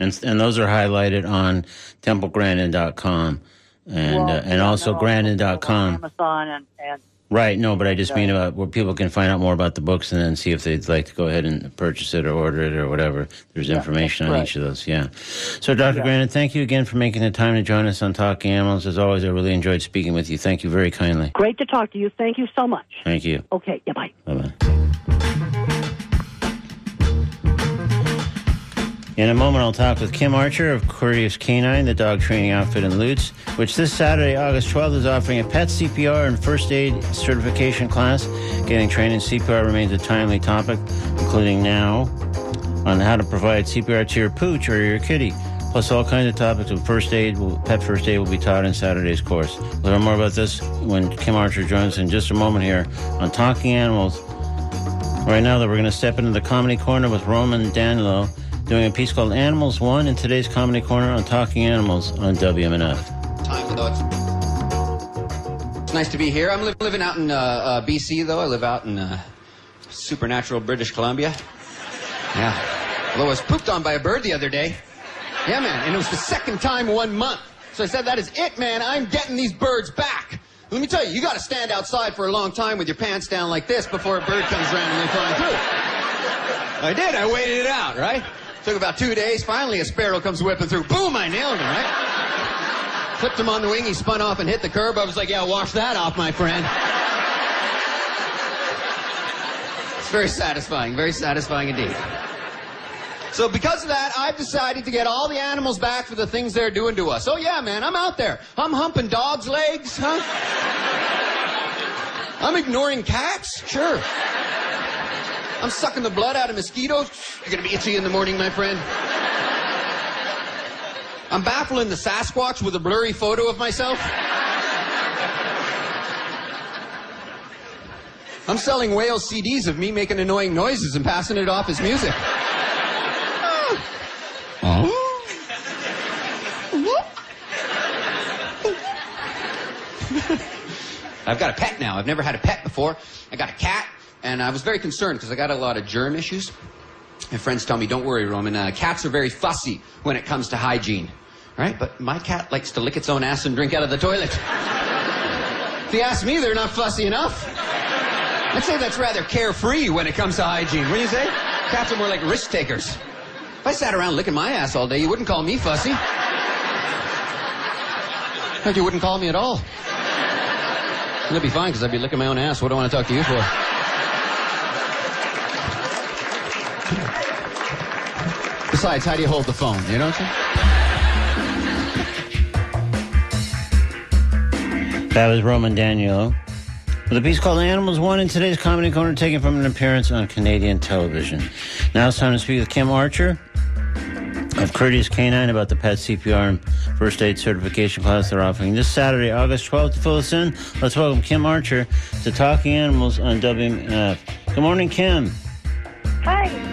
Speaker 2: and and those are highlighted on TempleGrandin.com and
Speaker 3: Well,
Speaker 2: uh, and
Speaker 3: yeah,
Speaker 2: also
Speaker 3: no,
Speaker 2: Grandin.com.
Speaker 3: Amazon, and, and
Speaker 2: Right. No, but I just
Speaker 3: Yeah.
Speaker 2: mean about where people can find out more about the books and then see if they'd like to go ahead and purchase it or order it or whatever. There's information on
Speaker 3: right.
Speaker 2: each of those. Yeah. So, Dr.
Speaker 3: Yeah.
Speaker 2: Grandin, thank you again for making the time to join us on Talking Animals. As always, I really enjoyed speaking with you. Thank you very kindly.
Speaker 3: great to talk to you. Thank you so much.
Speaker 2: Thank you.
Speaker 3: Okay, yeah, bye.
Speaker 2: Bye bye. In a moment, I'll talk with Kim Archer of Courteous Canine, the dog training outfit in Lutz, which this Saturday, August 12th, is offering a pet CPR and first aid certification class. Getting trained in CPR remains a timely topic, including now on how to provide CPR to your pooch or your kitty. Plus, all kinds of topics of first aid, pet first aid will be taught in Saturday's course. Learn more about this when Kim Archer joins in just a moment here on Talking Animals. Right now, that we're going to step into the comedy corner with Roman Danylo doing a piece called Animals One in today's comedy corner on Talking Animals on WMNF.
Speaker 4: Time for. It's nice to be here. I'm li- living out in uh, uh, BC, though. I live out in uh, supernatural British Columbia. Yeah. Although I was pooped on by a bird the other day. Yeah, man. And it was the second time one month. So I said, that is it, man. I'm getting these birds back. Let me tell you, you got to stand outside for a long time with your pants down like this before a bird comes randomly flying through. I did. I waited it out, right? Took about two days. Finally, a sparrow comes whipping through. Boom! I nailed him, right? Clipped him on the wing. He spun off and hit the curb. I was like, yeah, wash that off, my friend. It's very satisfying. Very satisfying indeed. So because of that, I've decided to get all the animals back for the things they're doing to us. Oh yeah, man, I'm out there. I'm humping dogs' legs, huh? I'm ignoring cats, sure. I'm sucking the blood out of mosquitoes. You're gonna be itchy in the morning, my friend. I'm baffling the Sasquatch with a blurry photo of myself. I'm selling whale CDs of me making annoying noises and passing it off as music. I've got a pet now. I've never had a pet before. I got a cat, and I was very concerned because I got a lot of germ issues. My friends tell me, don't worry, Roman. Uh, cats are very fussy when it comes to hygiene. Right? But my cat likes to lick its own ass and drink out of the toilet. if you ask me, they're not fussy enough. I'd say that's rather carefree when it comes to hygiene. What do you say? Cats are more like risk takers. If I sat around licking my ass all day, you wouldn't call me fussy. Heck, you wouldn't call me at all. That'd be fine because I'd be licking my own ass. What do I want to talk to you for? Besides, how do you hold the phone? You know what I'm saying?
Speaker 2: That was Roman Danylo with a piece called Animals One in today's Comedy Corner, taken from an appearance on Canadian television. Now it's time to speak with Kim Archer of Courteous Canine about the pet CPR and first aid certification class they're offering this Saturday, August 12th. To fill us in, let's welcome Kim Archer to Talking Animals on WMNF. Good morning, Kim.
Speaker 5: Hi, hello.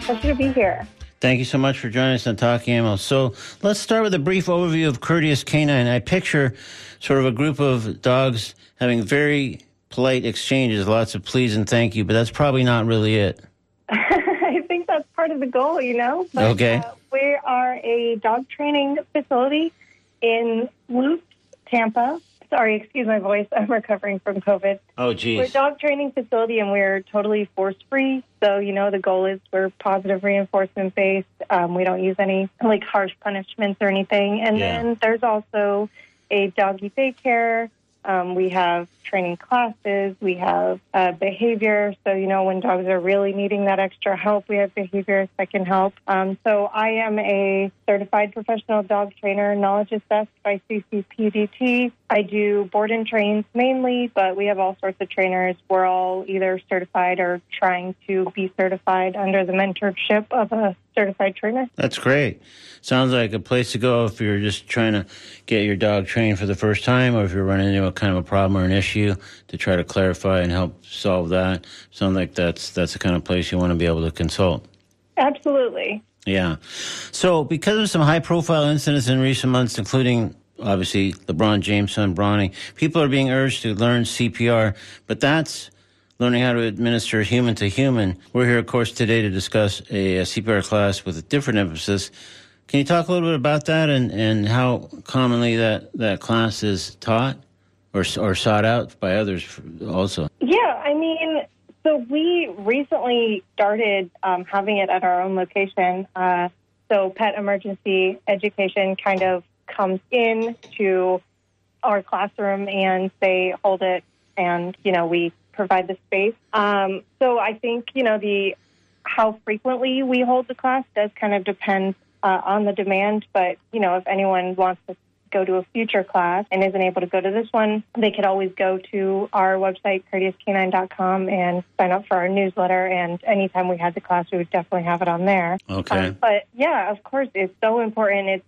Speaker 5: Pleasure to be here.
Speaker 2: Thank you so much for joining us on Talking Animals. So let's start with a brief overview of Courteous Canine. I picture sort of a group of dogs having very polite exchanges, lots of please and thank you, but that's probably not really it.
Speaker 5: I think that's part of the goal, you know. But,
Speaker 2: Okay.
Speaker 5: Uh, we are a dog training facility in Lutz, Tampa. Sorry, excuse my voice. I'm recovering from COVID.
Speaker 2: Oh,
Speaker 5: We're a dog training facility and we're totally force free. So, you know, the goal is we're positive reinforcement based. Um, we don't use any like harsh punishments or anything. And
Speaker 2: Yeah.
Speaker 5: then there's also a doggy daycare. Um, we have training classes. We have uh, behavior. So, you know, when dogs are really needing that extra help, we have behaviorists that can help. Um, so, I am a certified professional dog trainer, knowledge assessed by CCPDT. I do board and trains mainly, but we have all sorts of trainers. We're all either certified or trying to be certified under the mentorship of a certified trainer.
Speaker 2: That's great. Sounds like a place to go if you're just trying to get your dog trained for the first time or if you're running into a kind of a problem or an issue to try to clarify and help solve that. Sounds like that's that's the kind of place you want to be able to consult.
Speaker 5: Absolutely.
Speaker 2: Yeah. So, because of some high profile incidents in recent months, including obviously LeBron James' son Bronny, people are being urged to learn CPR, but that's learning how to administer human to human. We're here, of course, today to discuss a, a CPR class with a different emphasis. Can you talk a little bit about that and, and how commonly that, that class is taught or, or sought out by others also?
Speaker 5: Yeah, I mean, so we recently started um, having it at our own location. Uh, so pet emergency education kind of comes in to our classroom and they hold it and, you know, we provide the space. Um, so I think, you know, the how frequently we hold the class does kind of depend uh, on the demand. But, you know, if anyone wants to go to a future class and isn't able to go to this one, they could always go to our website, courteouscanine.com, and sign up for our newsletter. And anytime we had the class, we would definitely have it on there.
Speaker 2: Okay.
Speaker 5: Um, but yeah, of course, it's so important. It's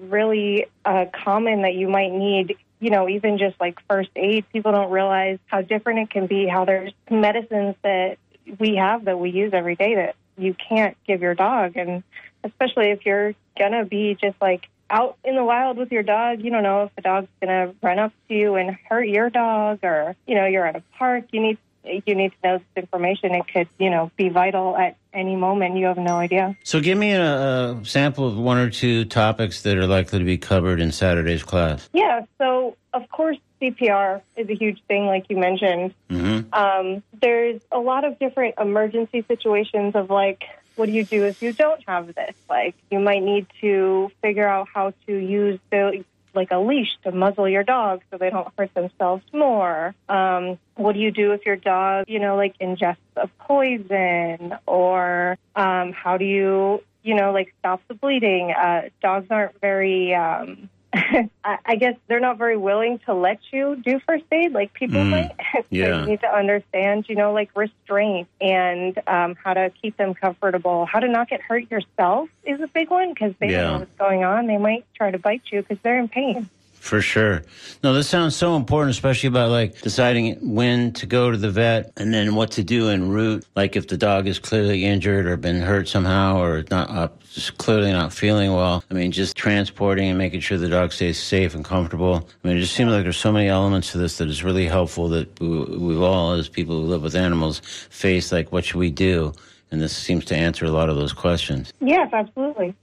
Speaker 5: really uh, common that you might need, you know, even just like first aid. People don't realize how different it can be, how there's medicines that we have that we use every day that you can't give your dog. And especially if you're going to be just like out in the wild with your dog, you don't know if the dog's going to run up to you and hurt your dog, or you know, you're at a park. You need you need to know this information. It could, you know, be vital at any moment. You have no idea.
Speaker 2: So, give me a, a sample of one or two topics that are likely to be covered in Saturday's class.
Speaker 5: Yeah. So, of course, CPR is a huge thing, like you mentioned.
Speaker 2: Mm-hmm.
Speaker 5: Um, there's a lot of different emergency situations of like, what do you do if you don't have this? Like, you might need to figure out how to use the like a leash to muzzle your dog so they don't hurt themselves more. Um, what do you do if your dog, you know, like ingests a poison? Or um, how do you, you know, like stop the bleeding? Uh, dogs aren't very. Um, I I guess they're not very willing to let you do first aid like people
Speaker 2: Mm,
Speaker 5: might. so
Speaker 2: yeah.
Speaker 5: you need to understand, you know, like restraint and um, how to keep them comfortable. How to not get hurt yourself is a big one because they
Speaker 2: Yeah.
Speaker 5: don't know what's going on. They might try to bite you because they're in pain.
Speaker 2: For sure. No, this sounds so important, especially about like deciding when to go to the vet and then what to do en route. Like if the dog is clearly injured or been hurt somehow or not uh, just clearly not feeling well. I mean, just transporting and making sure the dog stays safe and comfortable. I mean, it just seems like there's so many elements to this that is really helpful that we, we've all, as people who live with animals, face like what should we do? And this seems to answer a lot of those questions.
Speaker 5: Yes, absolutely.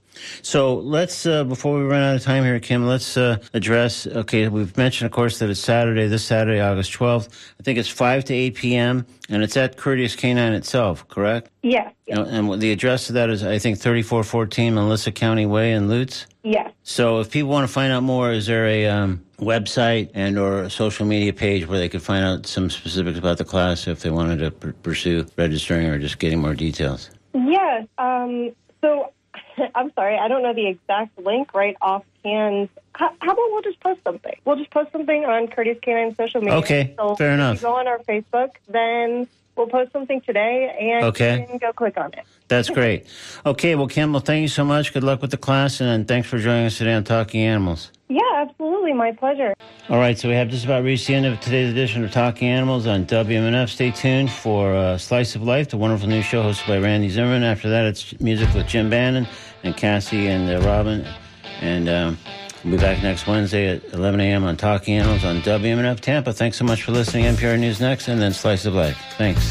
Speaker 2: So let's, uh, before we run out of time here, Kim, let's uh, address. Okay, we've mentioned, of course, that it's Saturday, this Saturday, August 12th. I think it's 5 to 8 p.m., and it's at Courteous Canine itself, correct?
Speaker 5: Yes, yes,
Speaker 2: And, and the address of that is, I think, 3414 Melissa County Way in Lutz.
Speaker 5: yes.
Speaker 2: So if people want to find out more, is there a um, website and or a social media page where they could find out some specifics about the class if they wanted to pursue registering or just getting more details?
Speaker 5: Yes. Um, so I'm sorry, I don't know the exact link right offhand. How, how about we'll just post something? We'll just post something on Courteous Canine social media.
Speaker 2: Okay,
Speaker 5: So
Speaker 2: fair enough.
Speaker 5: go on our Facebook, then we'll post something today, and
Speaker 2: Okay.
Speaker 5: you can go click on it.
Speaker 2: That's great. Okay, well, Kim, well, thank you so much. Good luck with the class, and thanks for joining us today on Talking Animals.
Speaker 5: Yeah, absolutely, my pleasure.
Speaker 2: All right, so we have just about reached the end of today's edition of Talking Animals on WMNF. Stay tuned for uh, Slice of Life, the wonderful new show hosted by Randy Zimmerman. After that, it's music with Jim Bannon and Cassie and uh, Robin. And um, we'll be back next Wednesday at 11 a.m. on Talking Animals on WMNF Tampa. Thanks so much for listening. NPR News next, and then Slice of Life. Thanks.